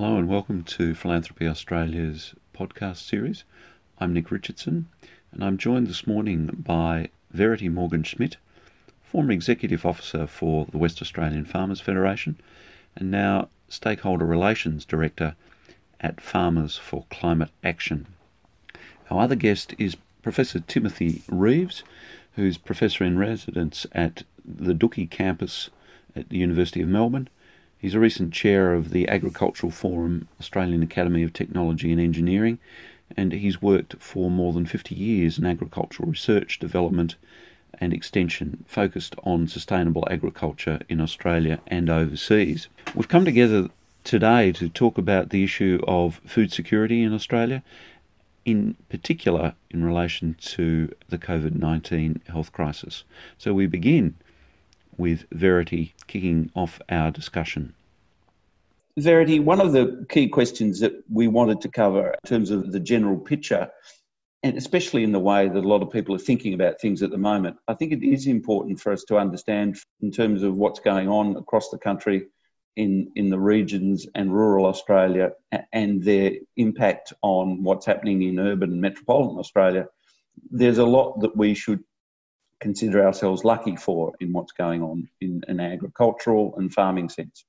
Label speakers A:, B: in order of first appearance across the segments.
A: Hello and welcome to Philanthropy Australia's podcast series. I'm Nick Richardson and I'm joined this morning by Verity Morgan Schmidt, former Executive Officer for the West Australian Farmers Federation and now Stakeholder Relations Director at Farmers for Climate Action. Our other guest is Professor Timothy Reeves, who's Professor in Residence at the Dookie campus at the University of Melbourne He's a recent chair of the Agricultural Forum Australian Academy of Technology and Engineering, and he's worked for more than 50 years in agricultural research, development, and extension focused on sustainable agriculture in Australia and overseas. We've come together today to talk about the issue of food security in Australia, in particular in relation to the COVID 19 health crisis. So we begin with Verity kicking off our discussion.
B: Verity, one of the key questions that we wanted to cover in terms of the general picture, and especially in the way that a lot of people are thinking about things at the moment, I think it is important for us to understand in terms of what's going on across the country in, in the regions and rural Australia and their impact on what's happening in urban and metropolitan Australia. There's a lot that we should consider ourselves lucky for in what's going on in an agricultural and farming sense.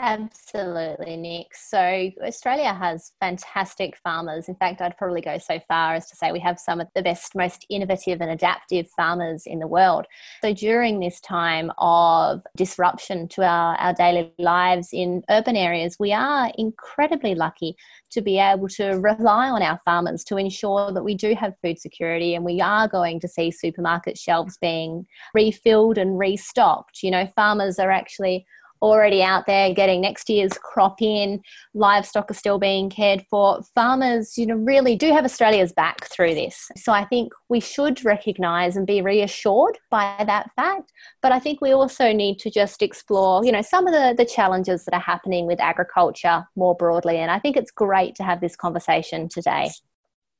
C: Absolutely, Nick. So, Australia has fantastic farmers. In fact, I'd probably go so far as to say we have some of the best, most innovative and adaptive farmers in the world. So, during this time of disruption to our, our daily lives in urban areas, we are incredibly lucky to be able to rely on our farmers to ensure that we do have food security and we are going to see supermarket shelves being refilled and restocked. You know, farmers are actually already out there getting next year's crop in. Livestock are still being cared for. Farmers, you know, really do have Australia's back through this. So I think we should recognise and be reassured by that fact. But I think we also need to just explore, you know, some of the, the challenges that are happening with agriculture more broadly. And I think it's great to have this conversation today.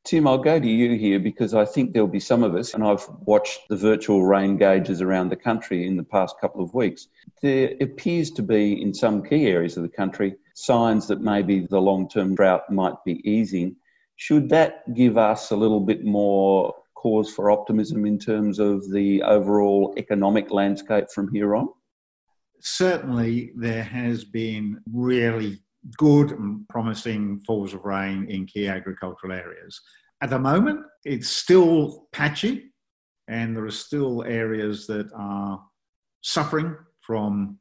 B: Tim, I'll go to you here because I think there'll be some of us, and I've watched the virtual rain gauges around the country in the past couple of weeks. There appears to be, in some key areas of the country, signs that maybe the long term drought might be easing. Should that give us a little bit more cause for optimism in terms of the overall economic landscape from here on?
D: Certainly, there has been really good and promising falls of rain in key agricultural areas. At the moment, it's still patchy, and there are still areas that are suffering from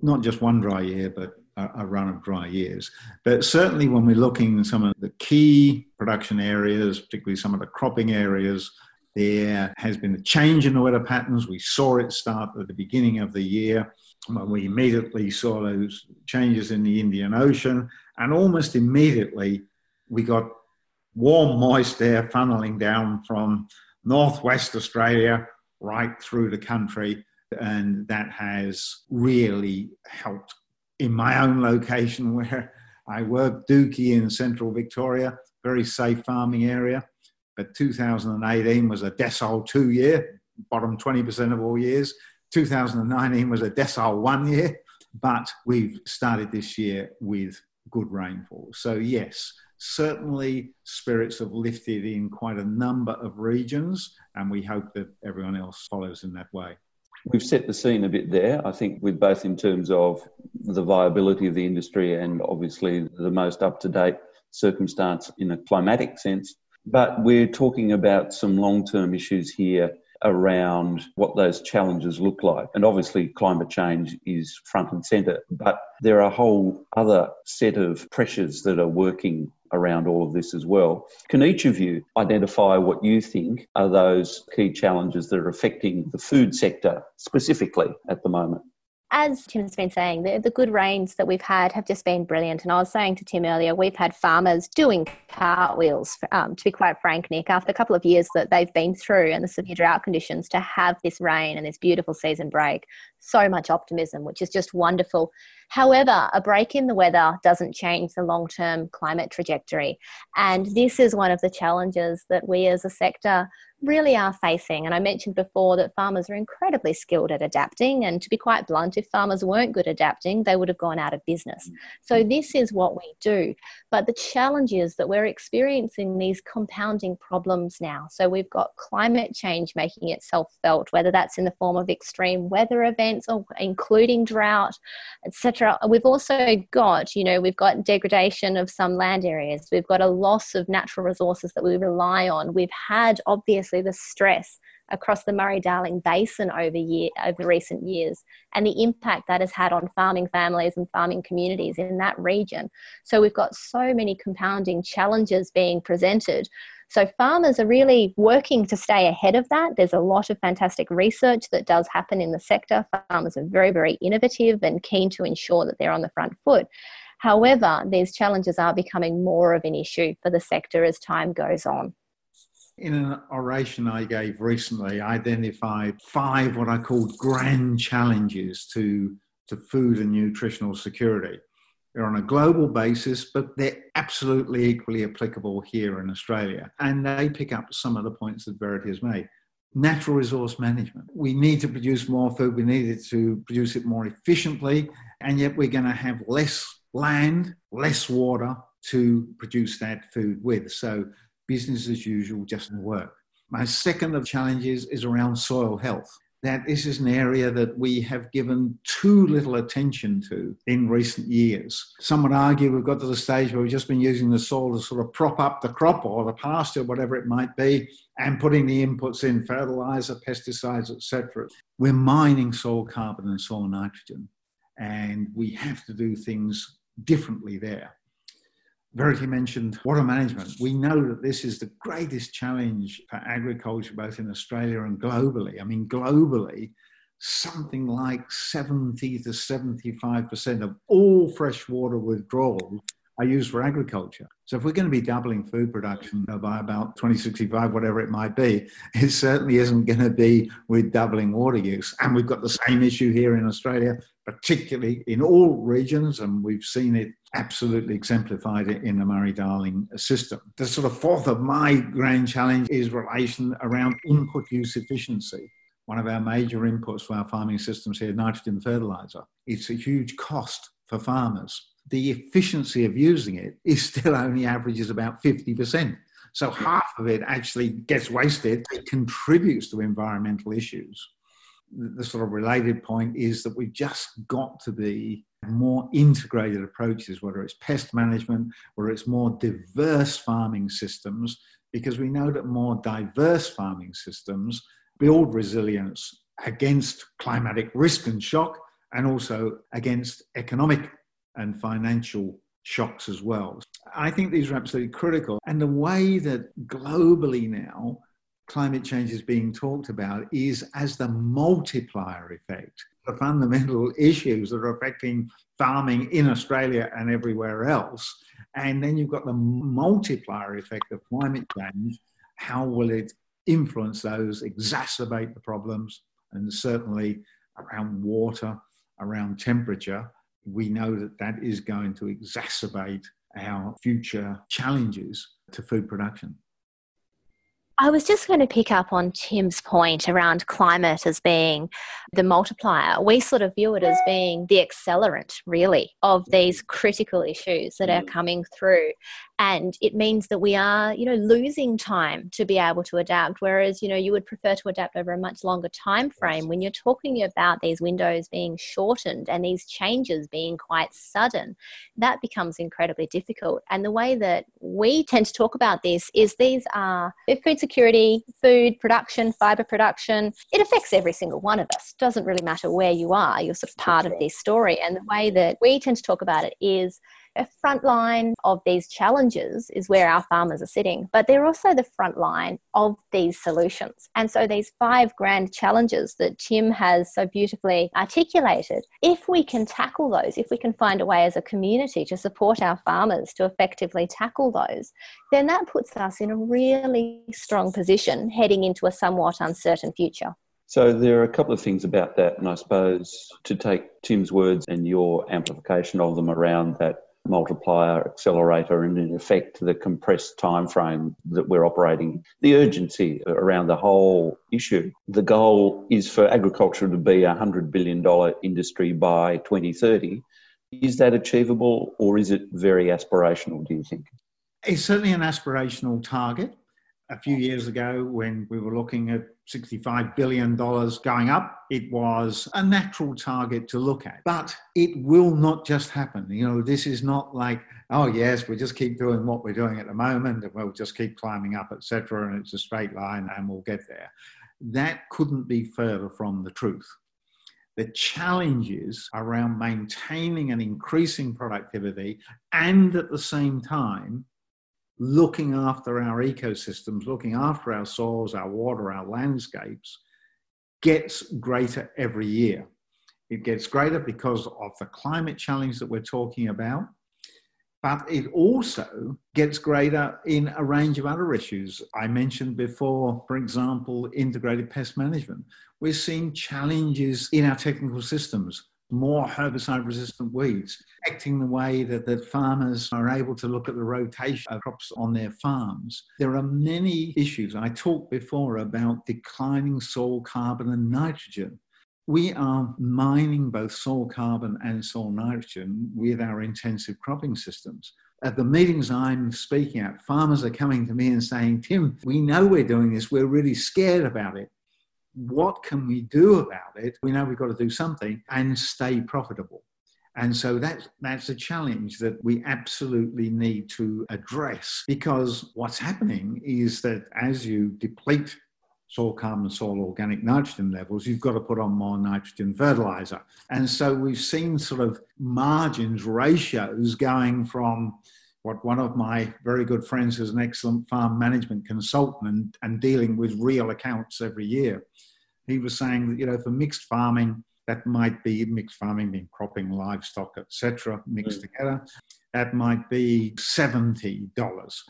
D: not just one dry year, but a, run of dry years. But certainly, when we're looking at some of the key production areas, particularly some of the cropping areas, there has been a change in the weather patterns. We saw it start at the beginning of the year when we immediately saw those changes in the Indian Ocean, and almost immediately we got warm, moist air funneling down from northwest Australia right through the country, and that has really helped. In my own location where I work, Dookie in central Victoria, very safe farming area. But 2018 was a decile two year, bottom 20% of all years. 2019 was a decile one year, but we've started this year with good rainfall. So, yes, certainly spirits have lifted in quite a number of regions, and we hope that everyone else follows in that way.
B: We've set the scene a bit there, I think, with both in terms of the viability of the industry and obviously the most up to date circumstance in a climatic sense. But we're talking about some long term issues here around what those challenges look like. And obviously, climate change is front and centre, but there are a whole other set of pressures that are working around all of this as well. Can each of you identify what you think are those key challenges that are affecting the food sector specifically at the moment?
C: As Tim's been saying, the, the good rains that we've had have just been brilliant. And I was saying to Tim earlier, we've had farmers doing cartwheels, um, to be quite frank, Nick, after a couple of years that they've been through and the severe drought conditions to have this rain and this beautiful season break. So much optimism, which is just wonderful. However, a break in the weather doesn't change the long term climate trajectory. And this is one of the challenges that we as a sector really are facing. And I mentioned before that farmers are incredibly skilled at adapting. And to be quite blunt, if farmers weren't good adapting, they would have gone out of business. Mm. So this is what we do. But the challenge is that we're experiencing these compounding problems now. So we've got climate change making itself felt, whether that's in the form of extreme weather events or including drought, etc. We've also got, you know, we've got degradation of some land areas. We've got a loss of natural resources that we rely on. We've had obviously the stress across the Murray-Darling Basin over year over recent years and the impact that has had on farming families and farming communities in that region. So we've got so many compounding challenges being presented. So farmers are really working to stay ahead of that. There's a lot of fantastic research that does happen in the sector. Farmers are very, very innovative and keen to ensure that they're on the front foot. However, these challenges are becoming more of an issue for the sector as time goes on.
D: In an oration I gave recently, I identified five what I called grand challenges to, to food and nutritional security. They're on a global basis, but they're absolutely equally applicable here in Australia. And they pick up some of the points that Verity has made. Natural resource management. We need to produce more food, we need to produce it more efficiently, and yet we're going to have less land, less water to produce that food with. So business as usual just doesn't work. My second of challenges is around soil health. That this is an area that we have given too little attention to in recent years. Some would argue we've got to the stage where we've just been using the soil to sort of prop up the crop or the pasture, whatever it might be, and putting the inputs in fertilizer, pesticides, etc. We're mining soil carbon and soil nitrogen, and we have to do things differently there. Verity mentioned water management. We know that this is the greatest challenge for agriculture, both in Australia and globally. I mean, globally, something like 70 to 75% of all freshwater withdrawals are used for agriculture. So if we're going to be doubling food production by about 2065, whatever it might be, it certainly isn't going to be with doubling water use. And we've got the same issue here in Australia, particularly in all regions, and we've seen it absolutely exemplified in the Murray-Darling system. The sort of fourth of my grand challenge is relation around input use efficiency one of our major inputs for our farming systems here, nitrogen fertilizer. It's a huge cost for farmers the efficiency of using it is still only averages about 50%. So half of it actually gets wasted. It contributes to environmental issues. The sort of related point is that we've just got to be more integrated approaches, whether it's pest management, whether it's more diverse farming systems, because we know that more diverse farming systems build resilience against climatic risk and shock and also against economic and financial shocks as well. I think these are absolutely critical. And the way that globally now climate change is being talked about is as the multiplier effect. The fundamental issues that are affecting farming in Australia and everywhere else. And then you've got the multiplier effect of climate change. How will it influence those, exacerbate the problems? And certainly around water, around temperature we know that that is going to exacerbate our future challenges to food production.
C: I was just going to pick up on Tim's point around climate as being the multiplier. We sort of view it as being the accelerant, really, of these critical issues that are mm. coming through and it means that we are you know losing time to be able to adapt whereas you know you would prefer to adapt over a much longer time frame when you're talking about these windows being shortened and these changes being quite sudden. That becomes incredibly difficult. And the way that we tend to talk about this is these are food security food production fiber production it affects every single one of us. Doesn't really matter where you are you're sort of part of this story. And the way that we tend to talk about it is a front line of these challenges is where our farmers are sitting, but they're also the front line of these solutions. And so, these five grand challenges that Tim has so beautifully articulated, if we can tackle those, if we can find a way as a community to support our farmers to effectively tackle those, then that puts us in a really strong position heading into a somewhat uncertain future.
B: So there are a couple of things about that, and I suppose to take Tim's words and your amplification of them around that multiplier accelerator and in effect the compressed time frame that we're operating. The urgency around the whole issue. The goal is for agriculture to be a 100 billion dollar industry by 2030 is that achievable or is it very aspirational do you think?
D: It's certainly an aspirational target. A few years ago when we were looking at $65 billion going up, it was a natural target to look at. But it will not just happen. You know, this is not like, oh, yes, we just keep doing what we're doing at the moment and we'll just keep climbing up, etc. and it's a straight line and we'll get there. That couldn't be further from the truth. The challenges around maintaining and increasing productivity and at the same time looking after our ecosystems, looking after our soils, our water, our landscapes, gets greater every year. It gets greater because of the climate challenge that we're talking about, but it also gets greater in a range of other issues. I mentioned before, for example, integrated pest management. We're seeing challenges in our technical systems more herbicide resistant weeds, affecting the way that, that farmers are able to look at the rotation of crops on their farms. There are many issues. I talked before about declining soil carbon and nitrogen. We are mining both soil carbon and soil nitrogen with our intensive cropping systems. At the meetings I'm speaking at, farmers are coming to me and saying, Tim, we know we're doing this, we're really scared about it what can we do about it? We know we've got to do something and stay profitable. And so that's, that's a challenge that we absolutely need to address because what's happening is that as you deplete soil carbon, soil organic nitrogen levels, you've got to put on more nitrogen fertilizer. And so we've seen sort of margins, ratios going from what one of my very good friends is an excellent farm management consultant and, and dealing with real accounts every year. He was saying that, you know, for mixed farming, that might be mixed farming, being cropping, livestock, etc., mixed mm. together. That might be $70.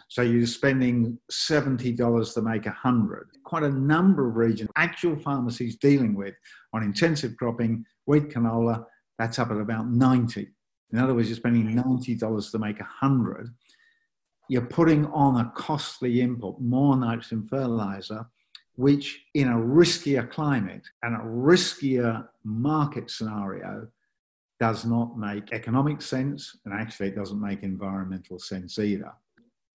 D: So you're spending $70 to make 100. Quite a number of regions, actual pharmacies dealing with on intensive cropping, wheat canola, that's up at about 90. In other words, you're spending $90 to make 100. You're putting on a costly input, more nitrogen fertilizer, which in a riskier climate and a riskier market scenario does not make economic sense. And actually, it doesn't make environmental sense either.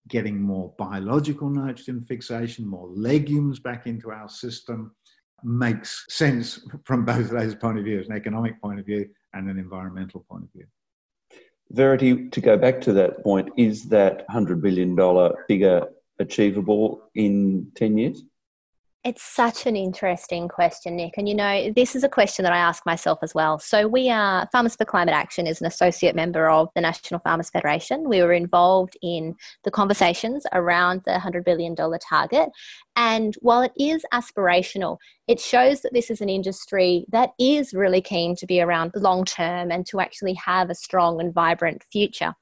D: Getting more biological nitrogen fixation, more legumes back into our system makes sense from both those point of views an economic point of view and an environmental point of view.
B: Verity, to go back to that point, is that $100 billion figure achievable in 10 years?
C: It's such an interesting question, Nick. And you know, this is a question that I ask myself as well. So, we are Farmers for Climate Action is an associate member of the National Farmers Federation. We were involved in the conversations around the $100 billion target. And while it is aspirational, it shows that this is an industry that is really keen to be around long term and to actually have a strong and vibrant future.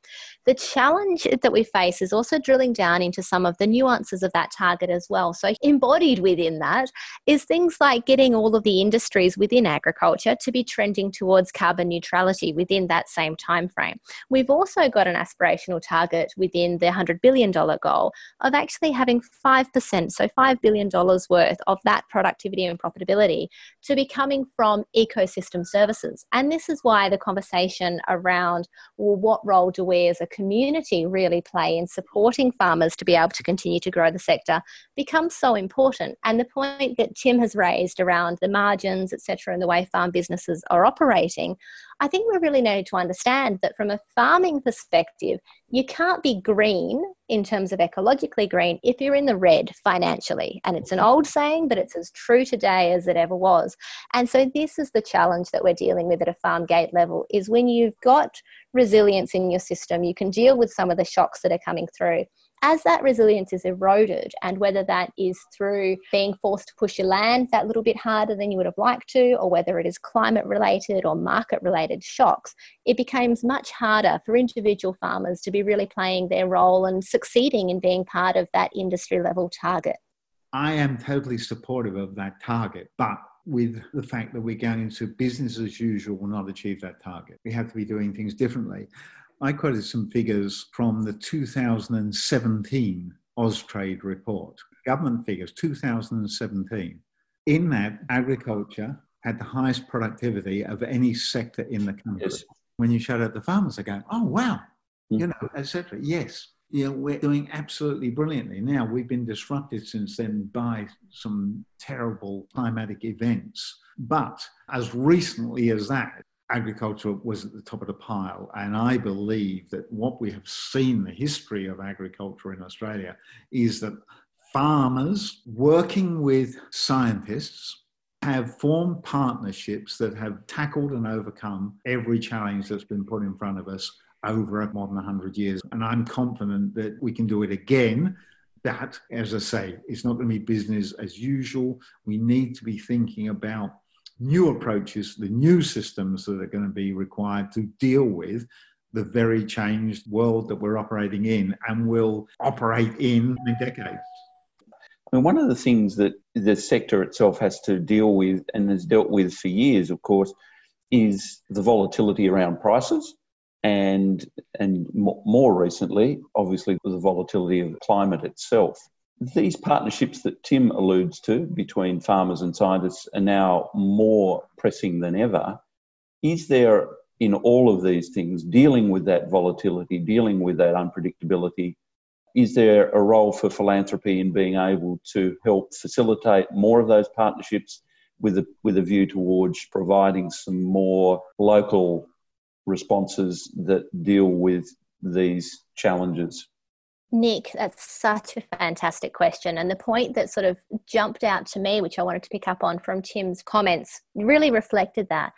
C: The challenge that we face is also drilling down into some of the nuances of that target as well. So, embodied within that is things like getting all of the industries within agriculture to be trending towards carbon neutrality within that same time frame. We've also got an aspirational target within the $100 billion goal of actually having 5%, so $5 billion worth of that productivity and profitability to be coming from ecosystem services. And this is why the conversation around well, what role do we as a community really play in supporting farmers to be able to continue to grow the sector becomes so important. And the point that Tim has raised around the margins, etc., and the way farm businesses are operating, I think we really need to understand that from a farming perspective, you can't be green in terms of ecologically green if you're in the red financially. And it's an old saying, but it's as true today as it ever was. And so this is the challenge that we're dealing with at a farm gate level is when you've got resilience in your system, you can deal with some of the shocks that are coming through as that resilience is eroded, and whether that is through being forced to push your land that little bit harder than you would have liked to, or whether it is climate related or market related shocks, it becomes much harder for individual farmers to be really playing their role and succeeding in being part of that industry level target.
D: I am totally supportive of that target, but with the fact that we're going into business as usual will not achieve that target. We have to be doing things differently. I quoted some figures from the 2017 Austrade report, government figures, 2017. In that, agriculture had the highest productivity of any sector in the country. Yes. When you shut out the farmers, they go, oh, wow, mm. you know, etc. Yes, you know, we're doing absolutely brilliantly. Now, we've been disrupted since then by some terrible climatic events. But as recently as that, agriculture was at the top of the pile. And I believe that what we have seen, the history of agriculture in Australia, is that farmers working with scientists have formed partnerships that have tackled and overcome every challenge that's been put in front of us over more than 100 years. And I'm confident that we can do it again. That, as I say, it's not going to be business as usual. We need to be thinking about new approaches, the new systems that are going to be required to deal with the very changed world that we're operating in and will operate in in decades.
B: I mean, one of the things that the sector itself has to deal with and has dealt with for years, of course, is the volatility around prices and and more recently, obviously, the volatility of climate itself. These partnerships that Tim alludes to between farmers and scientists are now more pressing than ever. Is there, in all of these things, dealing with that volatility, dealing with that unpredictability, is there a role for philanthropy in being able to help facilitate more of those partnerships with a, with a view towards providing some more local responses that deal with these challenges?
C: Nick, that's such a fantastic question. And the point that sort of jumped out to me, which I wanted to pick up on from Tim's comments, really reflected that.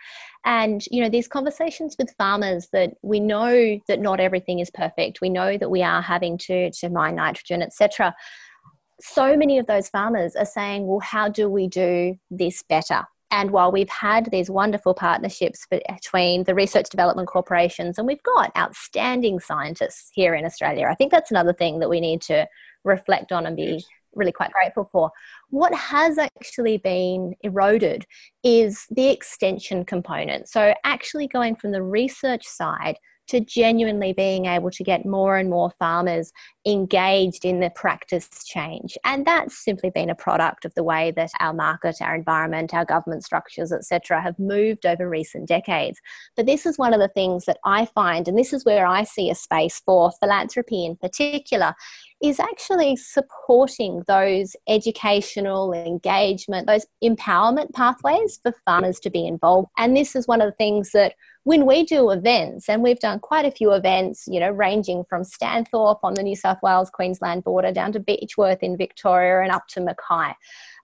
C: And, you know, these conversations with farmers that we know that not everything is perfect. We know that we are having to, to mine nitrogen, etc. So many of those farmers are saying, well, how do we do this better? And while we've had these wonderful partnerships between the research development corporations, and we've got outstanding scientists here in Australia, I think that's another thing that we need to reflect on and be really quite grateful for. What has actually been eroded is the extension component. So, actually going from the research side to genuinely being able to get more and more farmers engaged in the practice change. And that's simply been a product of the way that our market, our environment, our government structures, etc., have moved over recent decades. But this is one of the things that I find, and this is where I see a space for philanthropy in particular, is actually supporting those educational engagement, those empowerment pathways for farmers to be involved. And this is one of the things that when we do events, and we've done quite a few events, you know, ranging from Stanthorpe on the New South Wales Queensland border down to Beechworth in Victoria and up to Mackay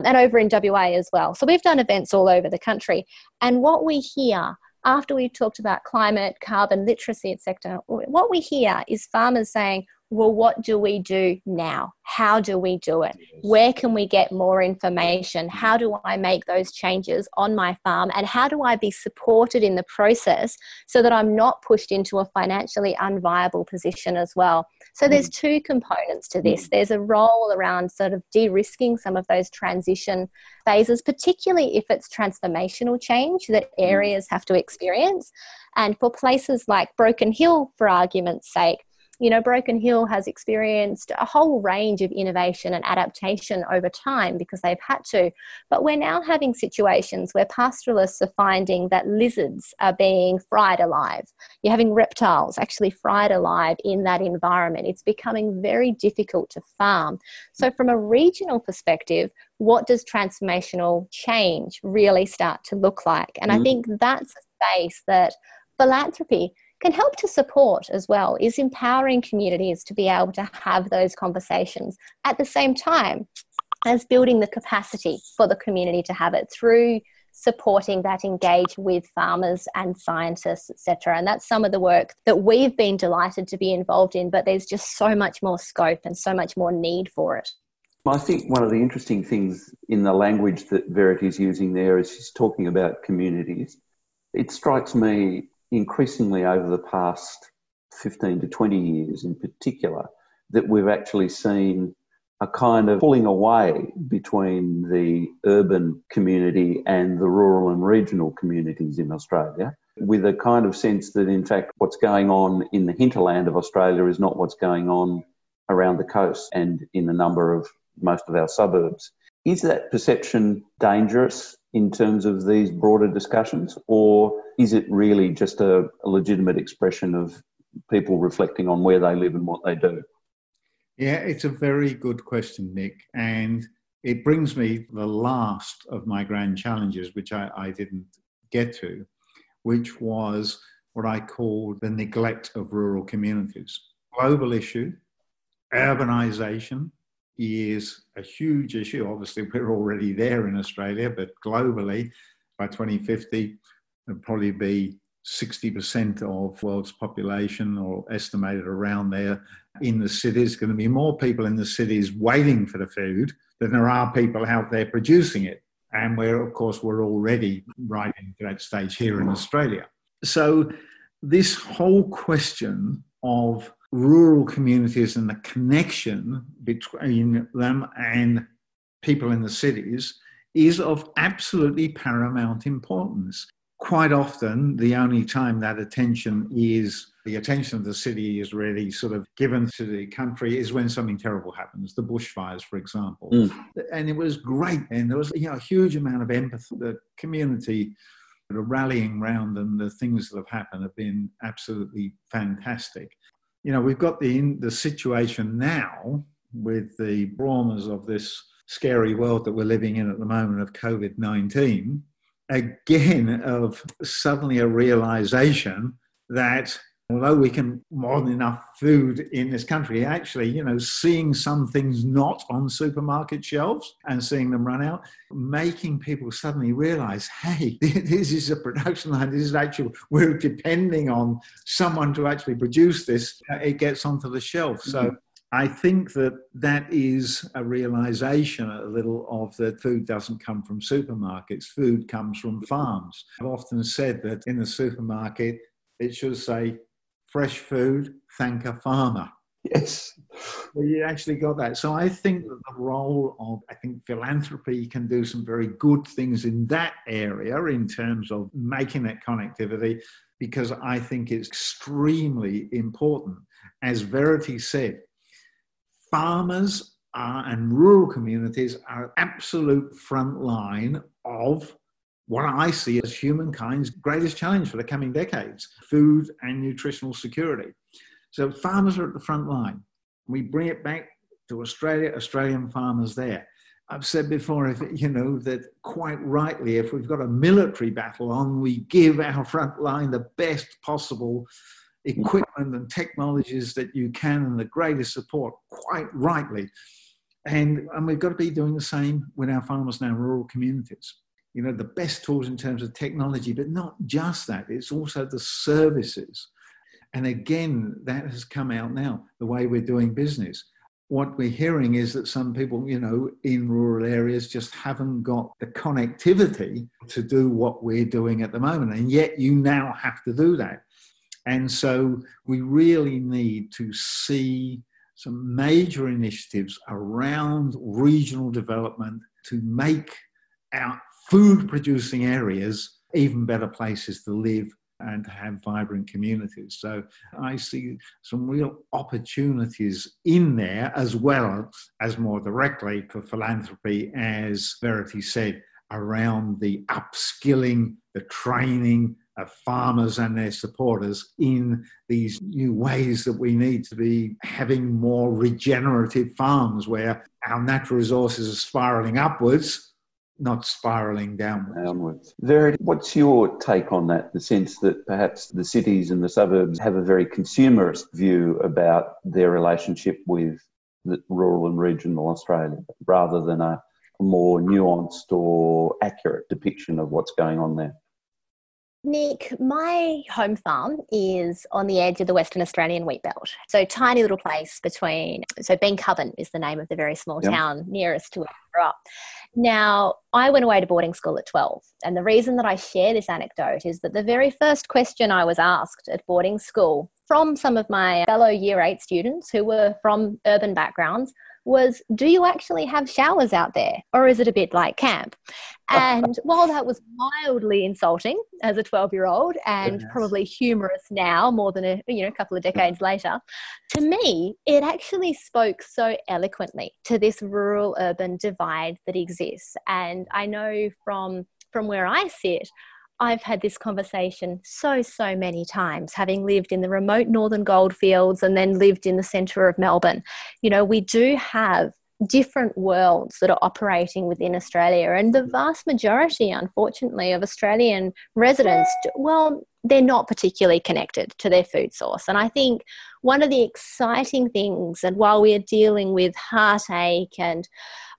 C: and over in WA as well. So we've done events all over the country. And what we hear after we've talked about climate, carbon literacy, etc., what we hear is farmers saying, well, what do we do now? How do we do it? Where can we get more information? How do I make those changes on my farm? And how do I be supported in the process so that I'm not pushed into a financially unviable position as well? So there's mm. two components to this. There's a role around sort of de risking some of those transition phases, particularly if it's transformational change that mm. areas have to experience. And for places like Broken Hill, for argument's sake, you know, Broken Hill has experienced a whole range of innovation and adaptation over time because they've had to. But we're now having situations where pastoralists are finding that lizards are being fried alive. You're having reptiles actually fried alive in that environment. It's becoming very difficult to farm. So, from a regional perspective, what does transformational change really start to look like? And mm-hmm. I think that's a space that philanthropy can help to support as well is empowering communities to be able to have those conversations at the same time as building the capacity for the community to have it through supporting that engage with farmers and scientists etc and that's some of the work that we've been delighted to be involved in but there's just so much more scope and so much more need for it
B: I think one of the interesting things in the language that Verity is using there is she's talking about communities. It strikes me increasingly over the past 15 to 20 years in particular that we've actually seen a kind of pulling away between the urban community and the rural and regional communities in Australia, with a kind of sense that, in fact, what's going on in the hinterland of Australia is not what's going on around the coast and in a number of most of our suburbs. Is that perception dangerous in terms of these broader discussions, or is it really just a, a legitimate expression of people reflecting on where they live and what they do?
D: Yeah, it's a very good question, Nick. And it brings me the last of my grand challenges, which I, I didn't get to, which was what I call the neglect of rural communities. Global issue, urbanization is a huge issue. Obviously, we're already there in Australia, but globally, by 2050, there'll probably be 60% of world's population or estimated around there in the cities going to be more people in the cities waiting for the food than there are people out there producing it. And where of course we're already right into that stage here in australia. So this whole question of rural communities and the connection between them and people in the cities is of absolutely paramount importance. Quite often the only time that attention is the attention of the city is really sort of given to the country is when something terrible happens the bushfires for example. Mm. and it was great and there was you know a huge amount of empathy. The community the rallying round and the things that have happened have been absolutely fantastic you know we've got the the situation now with the traumas of this scary world that we're living in at the moment of covid-19 again of suddenly a realization that although we can more than enough food in this country, actually, you know, seeing some things not on supermarket shelves and seeing them run out, making people suddenly realize, hey, this is a production line. This is actually, we're depending on someone to actually produce this. It gets onto the shelf. So mm-hmm. I think that that is a realization a little of that food doesn't come from supermarkets, food comes from farms. I've often said that in the supermarket, it should say fresh food, thank a farmer.
B: Yes.
D: Well, you actually got that. So I think that the role of, I think philanthropy can do some very good things in that area in terms of making that connectivity, because I think it's extremely important. As Verity said, farmers are, and rural communities are absolute front line of what I see as humankind's greatest challenge for the coming decades food and nutritional security. So, farmers are at the front line. We bring it back to Australia, Australian farmers there. I've said before, if you know that quite rightly, if we've got a military battle on, we give our front line the best possible equipment and technologies that you can and the greatest support, quite rightly. And, and we've got to be doing the same with our farmers and our rural communities you know, the best tools in terms of technology, but not just that, it's also the services. And again, that has come out now, the way we're doing business. What we're hearing is that some people, you know, in rural areas just haven't got the connectivity to do what we're doing at the moment. And yet you now have to do that. And so we really need to see some major initiatives around regional development to make our food producing areas even better places to live and to have vibrant communities. So I see some real opportunities in there as well as more directly for philanthropy, as Verity said, around the upskilling, the training of farmers and their supporters in these new ways that we need to be having more regenerative farms where our natural resources are spiraling upwards not spiraling downwards.
B: downwards. Verity, what's your take on that? The sense that perhaps the cities and the suburbs have a very consumerist view about their relationship with rural and regional Australia rather than a more nuanced or accurate depiction of what's going on there.
C: Nick, my home farm is on the edge of the Western Australian wheat belt. So tiny little place between so Bencubbin is the name of the very small yep. town nearest to where I grew up. Now, I went away to boarding school at 12. And the reason that I share this anecdote is that the very first question I was asked at boarding school from some of my fellow year eight students who were from urban backgrounds was do you actually have showers out there or is it a bit like camp? And while that was mildly insulting as a 12 year old and yes. probably humorous now more than a you know a couple of hmm. decades later, to me it actually spoke so eloquently to this rural urban divide that exists. And I know from from where I sit, I've had this conversation so, so many times, having lived in the remote northern goldfields and then lived in the centre of Melbourne. You know, we do have different worlds that are operating within Australia, and the mm. vast majority, unfortunately, of Australian residents, well, they're not particularly connected to their food source. And I think one of the exciting things, and while we are dealing with heartache and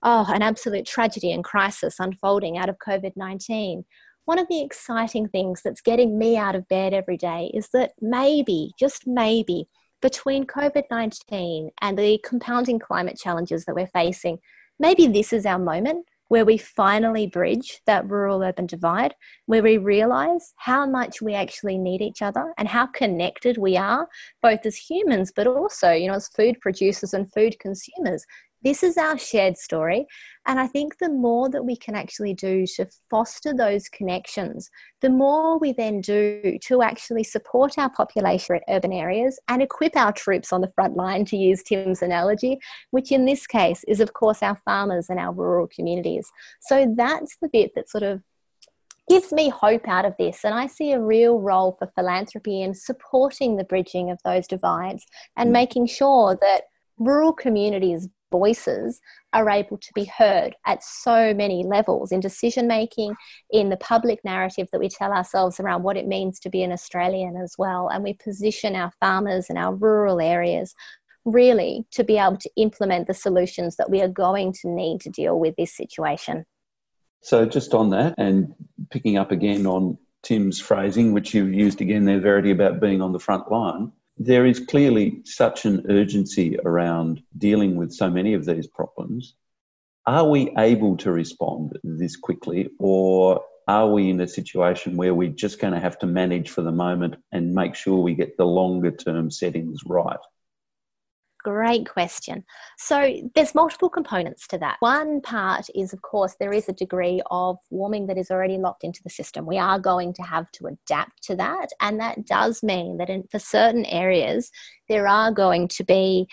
C: oh, an absolute tragedy and crisis unfolding out of COVID 19, one of the exciting things that's getting me out of bed every day is that maybe, just maybe, between COVID 19 and the compounding climate challenges that we're facing, maybe this is our moment where we finally bridge that rural urban divide, where we realize how much we actually need each other and how connected we are, both as humans, but also, you know, as food producers and food consumers this is our shared story. And I think the more that we can actually do to foster those connections, the more we then do to actually support our population in urban areas and equip our troops on the front line, to use Tim's analogy, which in this case is, of course, our farmers and our rural communities. So that's the bit that sort of gives me hope out of this. And I see a real role for philanthropy in supporting the bridging of those divides and mm. making sure that rural communities voices are able to be heard at so many levels in decision making, in the public narrative that we tell ourselves around what it means to be an Australian as well. And we position our farmers and our rural areas really to be able to implement the solutions that we are going to need to deal with this situation.
B: So, just on that, and picking up again on Tim's phrasing, which you've used again there, Verity, about being on the front line there is clearly such an urgency around dealing with so many of these problems. Are we able to respond this quickly, or are we in a situation where we're just going to have to manage for the moment and make sure we get the longer term settings right?
C: Great question. So there's multiple components to that. One part is, of course, there is a degree of warming that is already locked into the system. We are going to have to adapt to that. And that does mean that in, for certain areas, there are going to be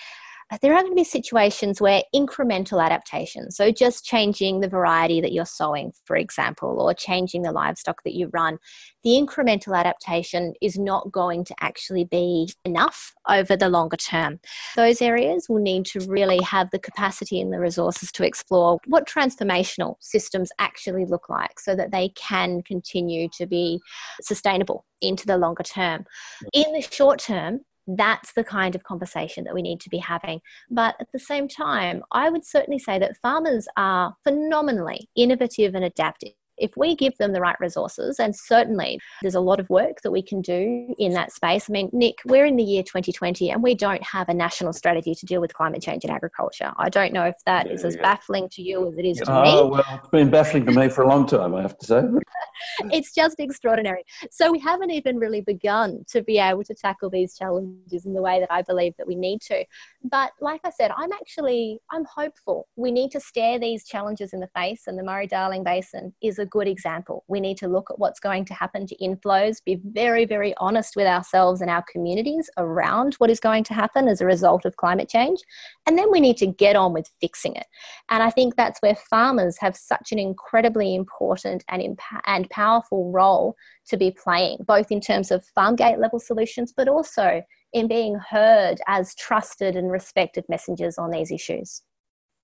C: Uh, there are going to be situations where incremental adaptation, so just changing the variety that you're sowing, for example, or changing the livestock that you run, the incremental adaptation is not going to actually be enough over the longer term. Those areas will need to really have the capacity and the resources to explore what transformational systems actually look like so that they can continue to be sustainable into the longer term. Mm. In the short term, that's the kind of conversation that we need to be having. But at the same time, I would certainly say that farmers are phenomenally innovative and adaptive if we give them the right resources, and certainly there's a lot of work that we can do in that space. I mean, Nick, we're in the year 2020 and we don't have a national strategy to deal with climate change in agriculture. I don't know if that is as baffling to you as it is to oh, me.
B: Oh, well, it's been baffling to me for a long time, I have to say.
C: it's just extraordinary. So we haven't even really begun to be able to tackle these challenges in the way that I believe that we need to. But like I said, I'm actually I'm hopeful. We need to stare these challenges in the face and the Murray-Darling Basin is a good example. We need to look at what's going to happen to inflows, be very, very honest with ourselves and our communities around what is going to happen as a result of climate change. And then we need to get on with fixing it. And I think that's where farmers have such an incredibly important and, imp- and powerful role to be playing, both in terms of farm gate level solutions, but also in being heard as trusted and respected messengers on these issues.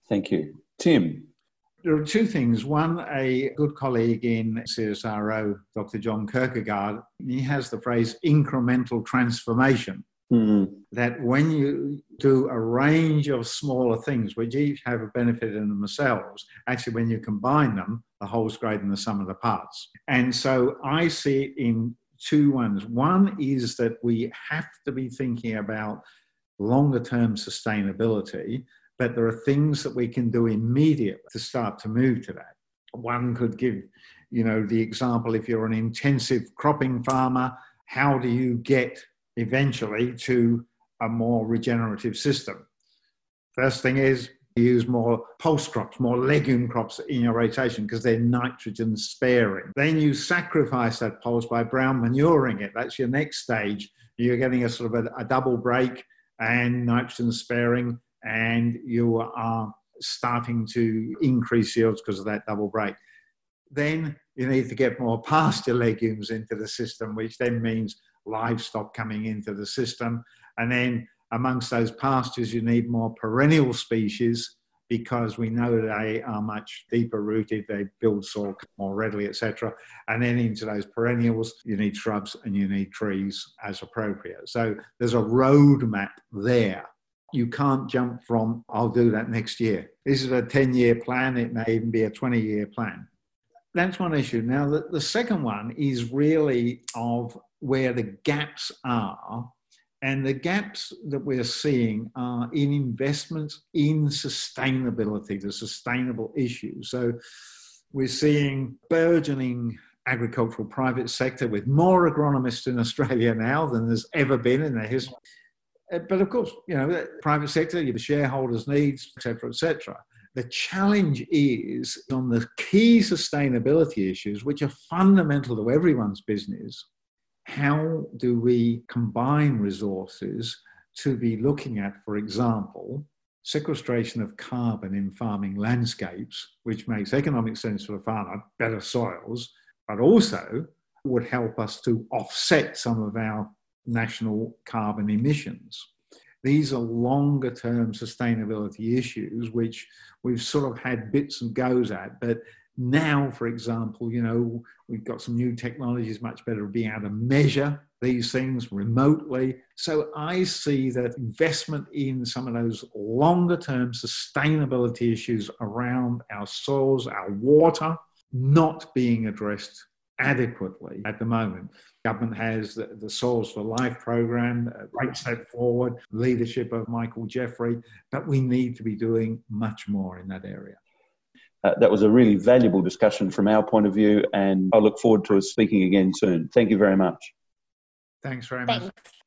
B: Thank you. Tim,
D: there are two things. One, a good colleague in CSIRO, Dr. John Kirkegaard, he has the phrase incremental transformation. Mm-hmm. That when you do a range of smaller things, which each have a benefit in themselves, actually, when you combine them, the whole's greater than the sum of the parts. And so I see it in two ones. One is that we have to be thinking about longer term sustainability but there are things that we can do immediately to start to move to that. One could give, you know, the example if you're an intensive cropping farmer, how do you get eventually to a more regenerative system? First thing is use more pulse crops, more legume crops in your rotation because they're nitrogen sparing. Then you sacrifice that pulse by brown manuring it. That's your next stage. You're getting a sort of a, a double break and nitrogen sparing, and you are starting to increase yields because of that double break. Then you need to get more pasture legumes into the system, which then means livestock coming into the system. And then amongst those pastures, you need more perennial species because we know they are much deeper rooted, they build soil more readily, etc. And then into those perennials, you need shrubs and you need trees as appropriate. So there's a roadmap there. You can't jump from, I'll do that next year. This is a 10 year plan, it may even be a 20 year plan. That's one issue. Now, the, the second one is really of where the gaps are and the gaps that we're seeing are in investments in sustainability, the sustainable issues. So we're seeing burgeoning agricultural private sector with more agronomists in Australia now than there's ever been in the history. Uh, but of course, you know, private sector, you have shareholders' needs, etc., etc. The challenge is on the key sustainability issues, which are fundamental to everyone's business, how do we combine resources to be looking at, for example, sequestration of carbon in farming landscapes, which makes economic sense for the farmer, better soils, but also would help us to offset some of our national carbon emissions. These are longer term sustainability issues, which we've sort of had bits and goes at, but now, for example, you know, we've got some new technologies much better being able to measure these things remotely. So I see that investment in some of those longer term sustainability issues around our soils, our water, not being addressed adequately at the moment. Government has the, the Soils for Life program, a great step forward, leadership of Michael Jeffery, but we need to be doing much more in that area.
B: Uh, that was a really valuable discussion from our point of view, and I look forward to us speaking again soon. Thank you very much.
D: Thanks very much. Thanks.